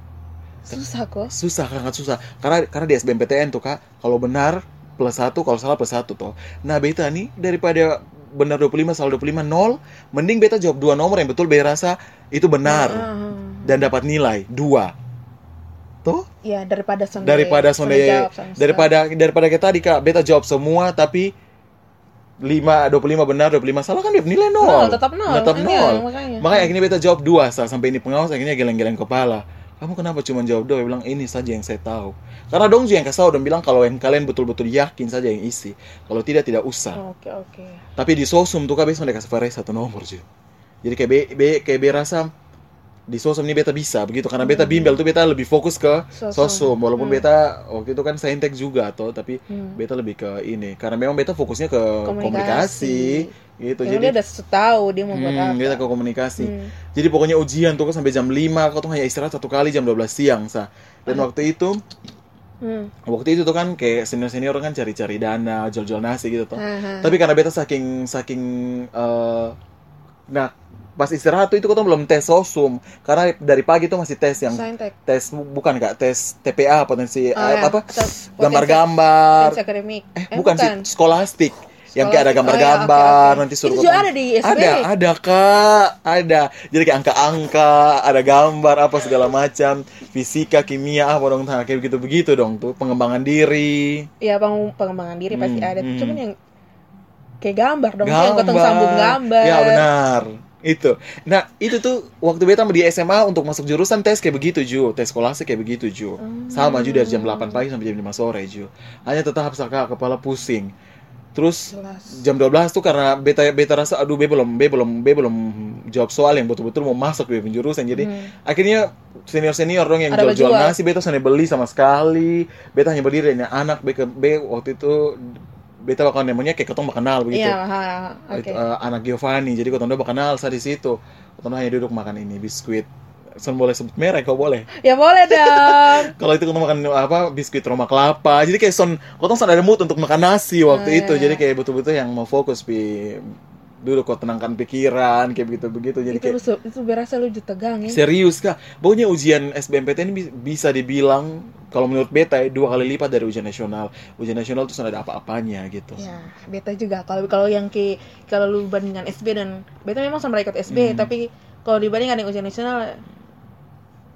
Susah kok. Susah sangat susah. Karena karena di SBMPTN tuh kak kalau benar plus satu kalau salah plus satu tuh nah beta nih daripada benar 25 salah 25 nol mending beta jawab dua nomor yang betul beta rasa itu benar. Ah, dan dapat nilai dua. Tuh ya daripada sonde daripada sonde jawab sama sekali. daripada daripada kayak tadi kak beta jawab semua tapi 5 25 benar 25 salah kan dia nilai nol Nol, tetap nol tetap Iya, nol makanya Makanya akhirnya beta jawab dua Sa. sampai ini pengawas akhirnya geleng-geleng kepala. Kamu kenapa cuma jawab dua? Dia bilang ini saja yang saya tahu. Karena dong yang kasih tahu dan bilang kalau yang kalian betul-betul yakin saja yang isi. Kalau tidak tidak usah. oke oke Tapi di sosum tuh kan biasanya dikasih Farai satu nomor sih. Jadi kayak B, B kayak B rasa di sosum ini beta bisa begitu karena beta bimbel tuh beta lebih fokus ke Sosum. sosum walaupun Hmm. beta waktu itu kan saintek juga atau tapi Hmm. beta lebih ke ini karena memang beta fokusnya ke komunikasi, gitu Emang jadi dia udah tahu dia mau buat hmm, apa. ke komunikasi Hmm. jadi pokoknya ujian tuh kan sampai jam 5 kau tuh hanya istirahat satu kali jam 12 siang sa dan waktu itu Hmm. waktu itu tuh kan kayak senior senior kan cari-cari dana jual-jual nasi gitu tuh Aha. tapi karena beta saking saking eh, nah pas istirahat tuh itu tuh belum tes sosum karena dari pagi tuh masih tes yang Saintek. tes bukan kak tes TPA potensi Oh, eh, ya. apa gambar-gambar akademik. eh bukan, sih skolastik yang kayak ada. Oh, ya, gambar-gambar oke, oke. nanti suruh Itu juga ada di SB. ada ada kak ada jadi kayak angka-angka ada gambar apa segala macam fisika kimia apa dong nah, kayak begitu begitu dong tuh pengembangan diri Ya peng- pengembangan diri pasti Hmm, ada. hmm. Cuman yang kayak gambar dong. Yang ketemu sambung gambar. ya benar itu nah itu tuh waktu beta di SMA untuk masuk jurusan tes kayak begitu Ju tes sekolahnya kayak begitu Ju Hmm. sama Ju dari jam 8 pagi sampai jam 5 sore Ju hanya tetap kak kepala pusing terus Jelas. jam 12 tuh karena beta beta rasa aduh be belum be belum be belum jawab soal yang betul-betul mau masuk di penjurusan jadi Hmm. akhirnya senior senior dong yang jual-jual nasi beta sana beli sama sekali beta hanya berdiri anak be ke be waktu itu beta bakal namanya kayak ketemu kenal begitu. Iya, ha, oke. Itu, eh, anak Giovanni. Jadi ketemu bakal kenal saya di situ. Ketemu hanya duduk makan ini biskuit. Sen boleh sebut merek kau boleh? Ya boleh dong. kalau itu ketemu makan apa biskuit Roma kelapa. Jadi kayak son kotong son ada mood untuk makan nasi waktu Ah, itu. iya, jadi kayak betul-betul yang mau fokus pi duduk kok tenangkan pikiran kayak begitu begitu jadi itu kayak lu itu berasa lu tegang ya. serius kak pokoknya ujian SBMPTN ini bi- bisa dibilang kalau menurut beta ya, dua kali lipat dari ujian nasional ujian nasional tuh ada apa-apanya gitu Ya, beta juga. Kalau kalau yang ke kalau lu bandingkan SB dan beta memang sama ikut SB, Hmm. tapi kalau dibandingkan dengan ujian nasional,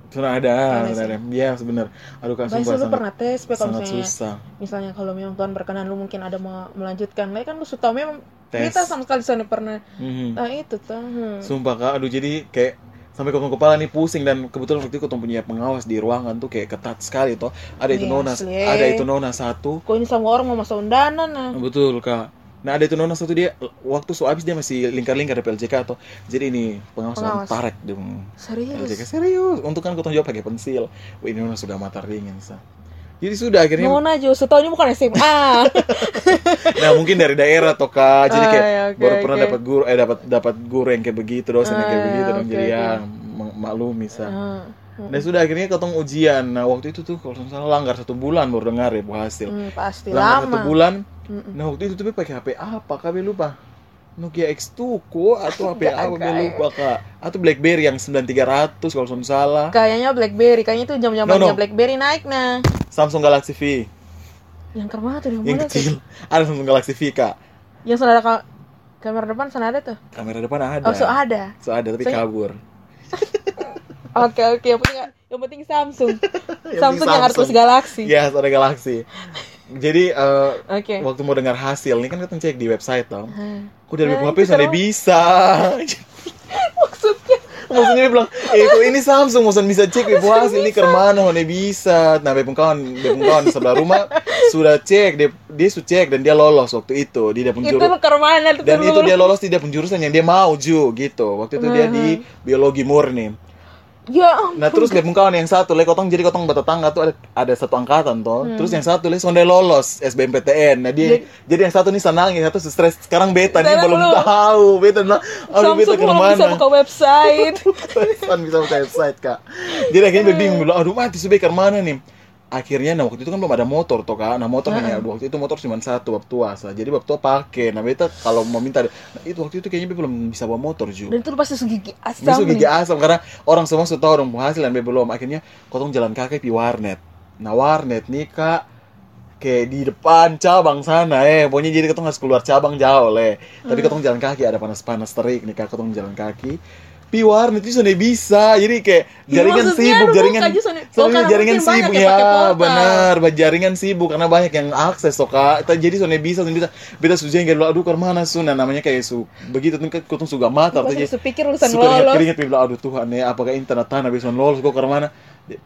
Sudah ada, Aneh sudah sih. ada. Iya, sebenar. Aduh Bahasa sumpah lu sangat, pernah tes, kalau misalnya susah. misalnya kalau memang Tuhan berkenan lu mungkin ada mau melanjutkan, Lah kan lu sudah tahu memang Tes. kita sama sekali sana pernah. Mhm. Nah itu tuh. hmm. Sumpah kak, aduh jadi kayak sampai kotong kepala nih pusing dan kebetulan waktu itu kotong punya pengawas di ruangan tuh kayak ketat sekali toh. Ada itu Iya, nona, asli. ada itu nona satu. Kok ini sama orang mau masuk undangan nah. Betul kak. Nah ada itu nona satu dia waktu so abis dia masih lingkar-lingkar di PLJK toh. Jadi ini pengawas, Pengawas. tarek dong. Serius. LJK serius. Untuk kan kotong jawab pakai pensil. Wah ini nona sudah mata ringin sa. Jadi sudah akhirnya Nona Jo, setahunya bukan SMA. Nah mungkin dari daerah toh kak, jadi Ah, kayak ya, oke, baru pernah oke. dapat guru, eh dapat dapat guru yang kayak begitu, dosen yang kayak Ah, begitu, ya, dong jadi oke. ya mak- maklumi. Ah, hmm. Nah sudah akhirnya ketemu ujian. Nah waktu itu tuh kalau salah langgar satu bulan baru dengar ya bu hasil. Hmm, pasti Langgar satu lama. bulan. Mm-mm. Nah waktu itu tuh pakai HP apa? Kami lupa. Nokia X2 ko atau HP apa? Lupa kak. Atau BlackBerry yang 9300 kalau nggak salah. Kayaknya BlackBerry, kayaknya itu jam No, zamannya no. BlackBerry naik nah. Samsung Galaxy V Yang ke mana tuh yang yang mana tuh? kecil. Ada Samsung Galaxy V kak. Yang sana ada ka- kamera depan sana ada tuh. Kamera depan ada. Oh, so ada. So ada tapi Soalnya- kabur. Oke oke, yang penting yang penting Samsung. Yang Samsung penting yang harus Samsung. Galaxy. Yes, ada Galaxy. Jadi eh, Oke. waktu mau dengar hasil, ini kan kita cek di website dong. Kok dari Nah, HP kenapa? bisa. Maksudnya Maksudnya dia bilang, eh kok ini Samsung, maksudnya bisa cek web hasil ini ke mana, mana bisa. Nah, bepung kawan, bepung kawan di sebelah rumah sudah cek, dia dia sudah cek dan dia lolos waktu itu di dia itu penjuru. lu ke mana tuh Dan itu dia lolos di dia penjurusan yang dia mau ju gitu. Waktu itu dia di biologi murni. Ya ampun. Nah terus bepung kawan yang satu, le kotong jadi kotong bertetangga tuh ada, ada satu angkatan toh. Terus yang satu le sonde lolos SBMPTN. Nah dia jadi, yang satu nih senang, yang satu stres. Sekarang beta nih belum belum. tahu. Beta bilang, aduh beta Samsung ke belum bisa mana? buka website. Kan bisa buka website kak. Jadi akhirnya dia bingung bilang, aduh mati sudah ke mana nih? Akhirnya nah waktu itu kan belum ada motor toh kak. Nah motor hanya waktu itu motor cuma satu bab tua sa. Jadi bab tua pakai. Nah beta kalau mau minta, nah, itu waktu itu kayaknya belum bisa bawa motor ju. Dan itu pasti segigi asam Besok gigi asam karena orang semua sudah tahu dong hasil dan be belum. Akhirnya kotong jalan kaki di warnet. Nah warnet nih kak kayak di depan cabang sana eh pokoknya jadi ketong harus keluar cabang jauh le tapi ketong jalan kaki ada panas-panas terik nih kak ketong jalan kaki pi warnet itu sudah bisa. Jadi kayak Ya, jaringan maksudnya sibuk jaringan soalnya jaringan sibuk. ya benar jaringan sibuk. Karena banyak yang akses so kak. Jadi soalnya bisa soalnya bisa. Beda sudah yang kayak aduh ke mana su nah namanya kayak su. Begitu tuh ketong suka mata Pasti jadi pikir keringet lolos. keringet bilang aduh Tuhan ya apakah internet tanah bisa lolos? Kok ke mana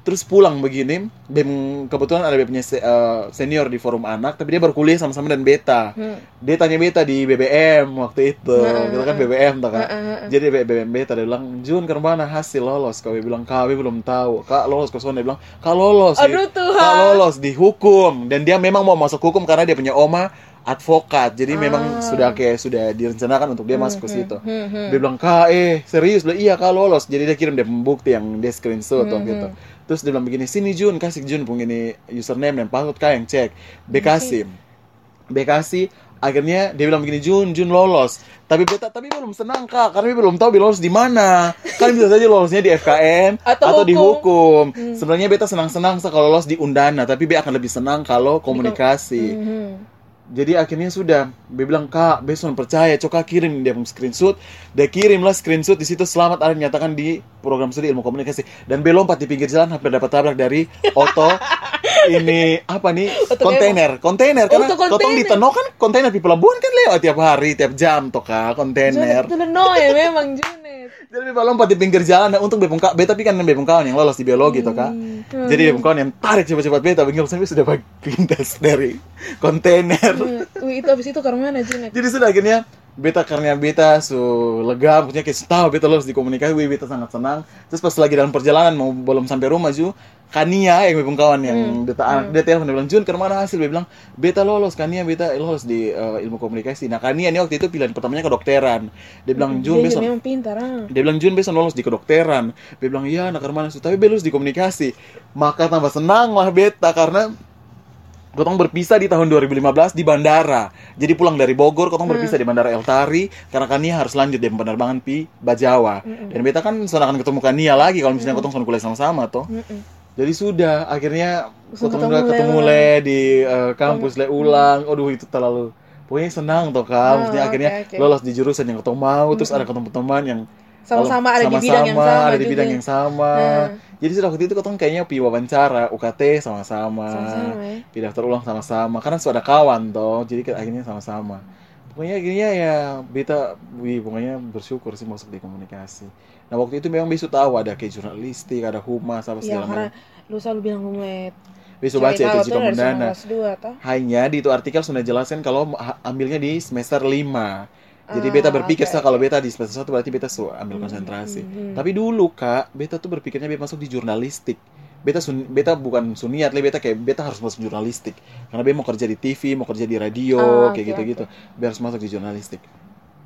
terus pulang begini bem kebetulan ada punya se- eh, senior di forum anak tapi dia baru kuliah sama-sama dan beta. Hmm. dia tanya beta di BBM waktu itu. Heeh, kita kan. BBM tuh kan heeh. jadi BBM beta dia bilang Jun ke mana hasil lolos. Kau bilang kami belum tahu. Kak lolos sana dia bilang kak lolos Aduh, Kak Tuhan. lolos dihukum dan dia memang mau masuk hukum karena dia punya oma advokat. Jadi memang Ah. sudah kayak sudah direncanakan untuk dia masuk ke situ. Hmm, hmm. dia bilang kak eh serius bilang iya kak lolos. Jadi dia kirim dia bukti yang dia screenshot Hmm, gitu terus dia bilang begini sini Jun. Kasih Jun punya ini username dan password kak yang cek. Bekasi Bekasi akhirnya dia bilang begini Jun Jun lolos. Tapi beta tapi belum senang kak karena dia belum tahu dia lolos di mana. Kan bisa saja lolosnya di FKN Atau dihukum Hmm. sebenarnya beta senang-senang sa kalau lolos di Undana tapi beta akan lebih senang kalau komunikasi. Hmm. Jadi akhirnya sudah dia bilang kak besok percaya. Coba kirim dia screenshot. Dia kirimlah screenshot di situ selamat ada nyatakan di program studi ilmu komunikasi. Dan dia lompat di pinggir jalan hampir dapat tabrak dari oto ini apa nih kontainer kontainer karena Oto kontainer. totong di Teno kan kontainer di pelabuhan kan lewat tiap hari tiap jam toh kak kontainer Junet itu no ya memang Junet. jadi dia lompat di pinggir jalan dan untuk bepung kak beta tapi kan bepung kawan yang lolos di biologi toh kak Hmm. jadi bepung kawan yang tarik cepat-cepat beta bingung sampai sudah pintas dari kontainer Hmm. Wih, itu habis itu ke mana Junet? jadi sudah akhirnya beta karena beta su lega punya kayak tahu beta lolos di komunikasi wih, beta sangat senang terus pas lagi dalam perjalanan mau belum sampai rumah ju Kania yang bepung kawan yang Hmm. dia, ta- dia telepon dia bilang Jun ke mana hasil dia bilang beta lolos Kania beta lolos di eh, ilmu komunikasi nah Kania ini waktu itu pilihan pertamanya kedokteran dia bilang Jun Dia besok memang pintar ah. dia bilang Jun besok lolos di kedokteran dia bilang iya nak mana tapi beta lulus di komunikasi maka tambah senang lah beta karena Kotong berpisah di tahun 2015 di bandara. Jadi pulang dari Bogor, Kotong berpisah di bandara El Tari karena Kania harus lanjut di penerbangan pi Bajawa. Dan beta kan akan ketemu Kania lagi kalau misalnya Kotong sudah kuliah sama-sama toh. Mm-mm. Jadi sudah akhirnya Langsung ketemu le ketemu ulang. le di eh, kampus le ulang. Aduh itu terlalu pokoknya senang toh kan. Maksudnya Oh, akhirnya oke. lolos di jurusan yang Kotong mau, terus ada ketemu teman yang Sama-sama ada di sama-sama, bidang yang sama ada di juga. bidang yang sama. Nah. Jadi sudah waktu itu Kotong kayaknya pi wawancara UKT sama-sama Sama-sama ya. pindah terulang sama-sama karena sudah ada kawan toh jadi akhirnya sama-sama pokoknya akhirnya ya beta wih pokoknya bersyukur sih masuk di komunikasi nah waktu itu memang besok tahu ada kayak jurnalistik ada humas apa Iya segala karena macam lu selalu bilang humet. besok baca itu jika mendana Kelas 2 toh. hanya di itu artikel sudah jelaskan kalau ambilnya di semester 5 jadi Ah, beta berpikir oke, sah kalau beta di semester 1 berarti beta su ambil konsentrasi. hmm, hmm. tapi dulu kak beta tuh berpikirnya beta masuk di jurnalistik. Beta sun, beta bukan suniat beta kayak beta harus masuk jurnalistik. Karena beta mau kerja di TV mau kerja di radio Ah, kayak oke, gitu gitu beta harus masuk di jurnalistik.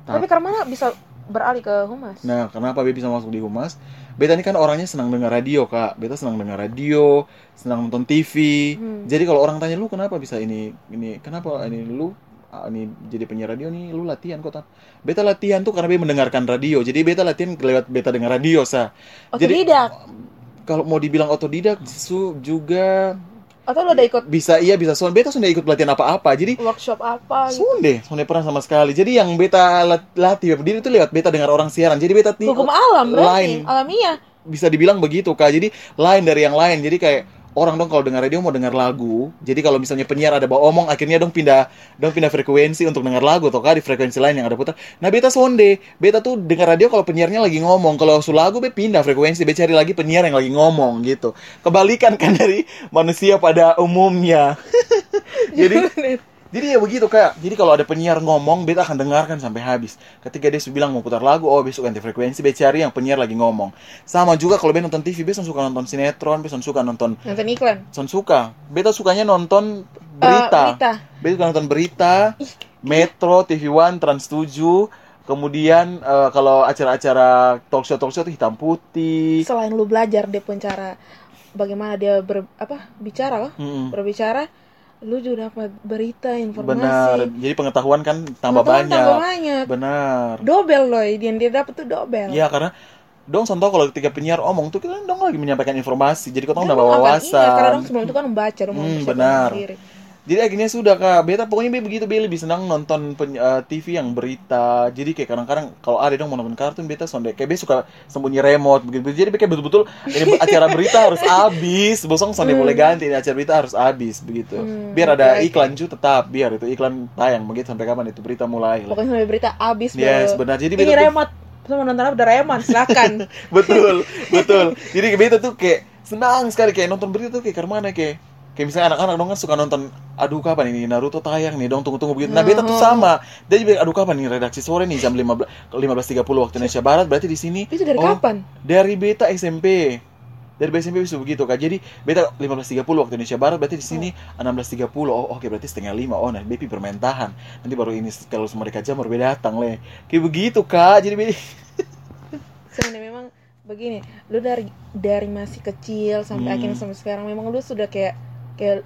Tapi karena bisa beralih ke humas. nah kenapa beta bisa masuk di humas beta ini kan orangnya senang dengar radio kak beta senang dengar radio senang nonton TV Hmm. jadi kalau orang tanya lu kenapa bisa ini ini kenapa ini lu ah, ini jadi penyiar radio nih lu latihan kok Tan?" beta latihan tuh karena beta mendengarkan radio jadi beta latihan lewat beta dengar radio sa Jadi- Otodidak. kalau mau dibilang otodidak su juga Atau lu ada ikut? Bisa iya bisa. Soalnya beta sudah ikut pelatihan apa-apa. Jadi workshop apa gitu. sunde sunde pernah sama sekali. Jadi yang beta lat- latih diri itu lewat beta dengar orang siaran. Jadi beta Hukum alam lain alamiah. bisa dibilang begitu kak. Jadi lain dari yang lain. Jadi kayak orang dong kalau dengar radio mau dengar lagu. Jadi kalau misalnya penyiar ada bawa omong akhirnya dong pindah dong pindah frekuensi untuk dengar lagu atau di frekuensi lain yang ada putar. Nah beta sonde. Beta tuh dengar radio kalau penyiarnya lagi ngomong. Kalau su lagu be pindah frekuensi. Be cari lagi penyiar yang lagi ngomong gitu. Kebalikan kan dari manusia pada umumnya. Jadi jadi ya begitu kak. Jadi kalau ada penyiar ngomong, beta akan dengarkan sampai habis. Ketika dia bilang mau putar lagu, oh besok ganti frekuensi, beta cari yang penyiar lagi ngomong. Sama juga kalau beta nonton TV, beta suka nonton sinetron, beta suka nonton, nonton iklan. son suka. Beta sukanya nonton Eh, berita. berita. Beta suka nonton berita, Metro, TV One, Trans 7. Kemudian eh, kalau acara-acara talk show talk show itu hitam putih. Selain lu belajar dia pun cara bagaimana dia ber apa bicara loh, Mm-mm. berbicara, lu juga dapat berita, informasi. Benar. Jadi pengetahuan kan tambah Pengetahuan banyak. Tambah banyak. Benar. Dobel loh, yang dia dapat tuh dobel. Iya karena dong contoh kalau ketika penyiar omong tuh kita dong lagi menyampaikan informasi jadi kau tahu udah bawa akan- Iya, karena wawasan dong sebelum itu kan membaca, dong Hmm, benar. sendiri. Jadi akhirnya sudah kak. Beta pokoknya be begitu be lebih senang nonton pen- eh, TV yang berita. Jadi kayak kadang-kadang kalau ada dong mau nonton kartun beta sonde. Kayak be suka sembunyi remote begitu. Jadi be kayak betul-betul ini acara berita harus habis. Bosong sonde boleh ganti ini acara berita harus habis begitu. Hmm, biar ada oke. iklan juga tetap. Biar itu iklan tayang begitu. Sampai kapan itu berita mulai lah. Pokoknya sampai berita habis Yes, bro. benar. Jadi ini beta tuh- remote. Sama nonton apa? Udah remote silakan. Betul betul. Jadi beta tuh kayak senang sekali. Kayak nonton berita tuh kayak ke mana kayak kayak misalnya anak-anak dong kan suka nonton aduh kapan ini Naruto tayang nih dong tunggu-tunggu begitu. Nah beta tuh sama. Dia juga aduh kapan nih redaksi sore nih jam 15 15.30 waktu Indonesia Barat berarti di sini Itu dari oh, kapan? dari beta SMP dari beta SMP bisa begitu kak. Jadi beta 15.30 waktu Indonesia Barat berarti di sini 16.30 oh oke berarti setengah lima. Oh nah bepi bermain tahan nanti baru ini kalau mereka jam baru beda datang le. Kayak begitu kak. Jadi be- Sebenarnya memang begini, lu dari dari masih kecil sampai Hmm. akhirnya sampai sekarang memang lu sudah kayak kayak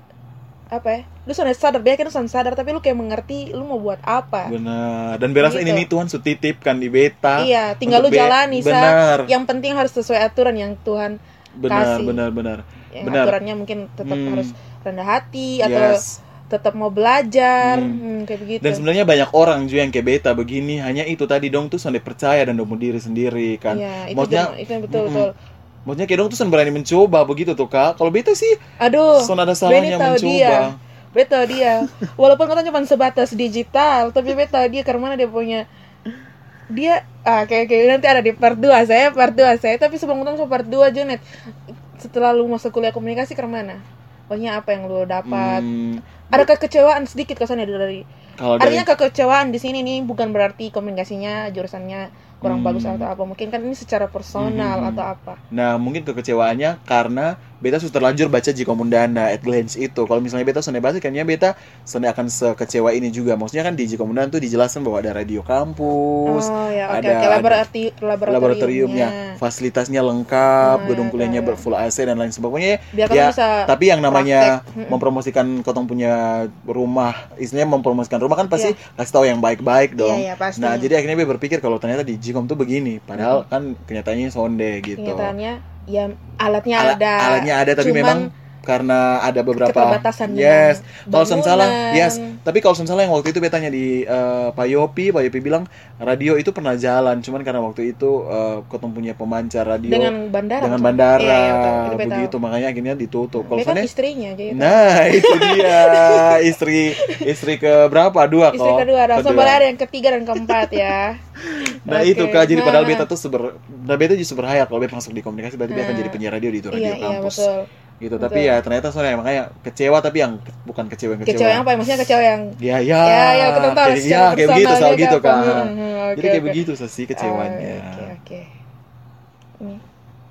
apa ya? Lu sudah sadar, dia kan lu sudah sadar tapi lu kayak mengerti lu mau buat apa. benar dan berasa Gitu. ini nih Tuhan sudah titipkan di beta Iya, tinggal lu jalani benar Yang penting harus sesuai aturan yang Tuhan benar kasih. benar benar yang Benar. aturannya mungkin tetap Hmm. harus rendah hati atau yes tetap mau belajar, Hmm. hmm, kayak begitu. dan sebenarnya banyak orang juga yang kayak beta begini hanya itu tadi dong tuh sampai percaya dan dong diri sendiri kan Iya, itu Maksudnya, itu yang betul betul. Maksudnya kayak dong tuh berani mencoba begitu tuh kak kalau beta sih Aduh, son ada salahnya mencoba dia. Beta dia. Walaupun kata cuma sebatas digital, tapi beta dia karena mana dia punya dia ah kayak kayak nanti ada di part 2 saya, part 2 saya, tapi sebelum ketemu part 2 Junet. Setelah lu masuk kuliah komunikasi ke mana? Pokoknya apa yang lu dapat? Hmm, Ada kekecewaan sedikit kesannya dari kalau dari Artinya kekecewaan di sini nih bukan berarti komunikasinya jurusannya kurang Hmm. bagus atau apa. Mungkin kan ini secara personal Hmm. atau apa. Nah, mungkin kekecewaannya karena beta sudah terlanjur baca Jika Mundana at glance itu. Kalau misalnya beta sudah baca, kayaknya beta sudah akan sekecewa ini juga. Maksudnya kan di Jika Mundana tuh dijelaskan bahwa ada radio kampus, oh ya, oke ada- oke laboratori laboratoriumnya. laboratoriumnya, fasilitasnya lengkap, Ah, gedung kuliahnya ada. ber full AC dan lain sebagainya. Biar Ya, bisa Tapi yang namanya praktek. Mempromosikan kotong punya rumah, istilahnya mempromosikan rumah kan pasti kasih tahu yang baik-baik dong. Iya, iya, pasti. Nah, jadi akhirnya gue berpikir kalau ternyata di Jikom tuh begini, padahal kan kenyataannya sonde gitu. kenyataannya ya alatnya Ala- ada. alatnya ada tapi cuman memang karena ada beberapa keterbatasan yes kalau salah yes tapi kalau salah yang waktu itu betanya di eh, Pak Yopi Pak Yopi bilang radio itu pernah jalan cuman karena waktu itu eh, ketemu punya pemancar radio dengan bandara. dengan bandara Iya, iya. Itu beta begitu tahu. makanya akhirnya ditutup kalau kan istrinya jadi nah itu dia istri istri ke berapa dua istri kok kedua dan boleh ada yang ketiga dan keempat ya. nah Oke. itu kak jadi padahal Nah, beta tuh seber nah beta justru berhayal kalau beta masuk di komunikasi berarti dia akan Nah. jadi penyiar radio di itu radio Iya iya kampus betul. Gitu Betul. tapi ya ternyata soalnya makanya kecewa tapi yang bukan kecewa yang kecewa, Kecewa yang apa? ya? Maksudnya kecewa yang ya ya ya ya tahu kayak, ya, kayak begitu soal gitu kan Hmm, hmm, oke, jadi kayak oke. begitu sih kecewanya Ah, Oke oke. Ini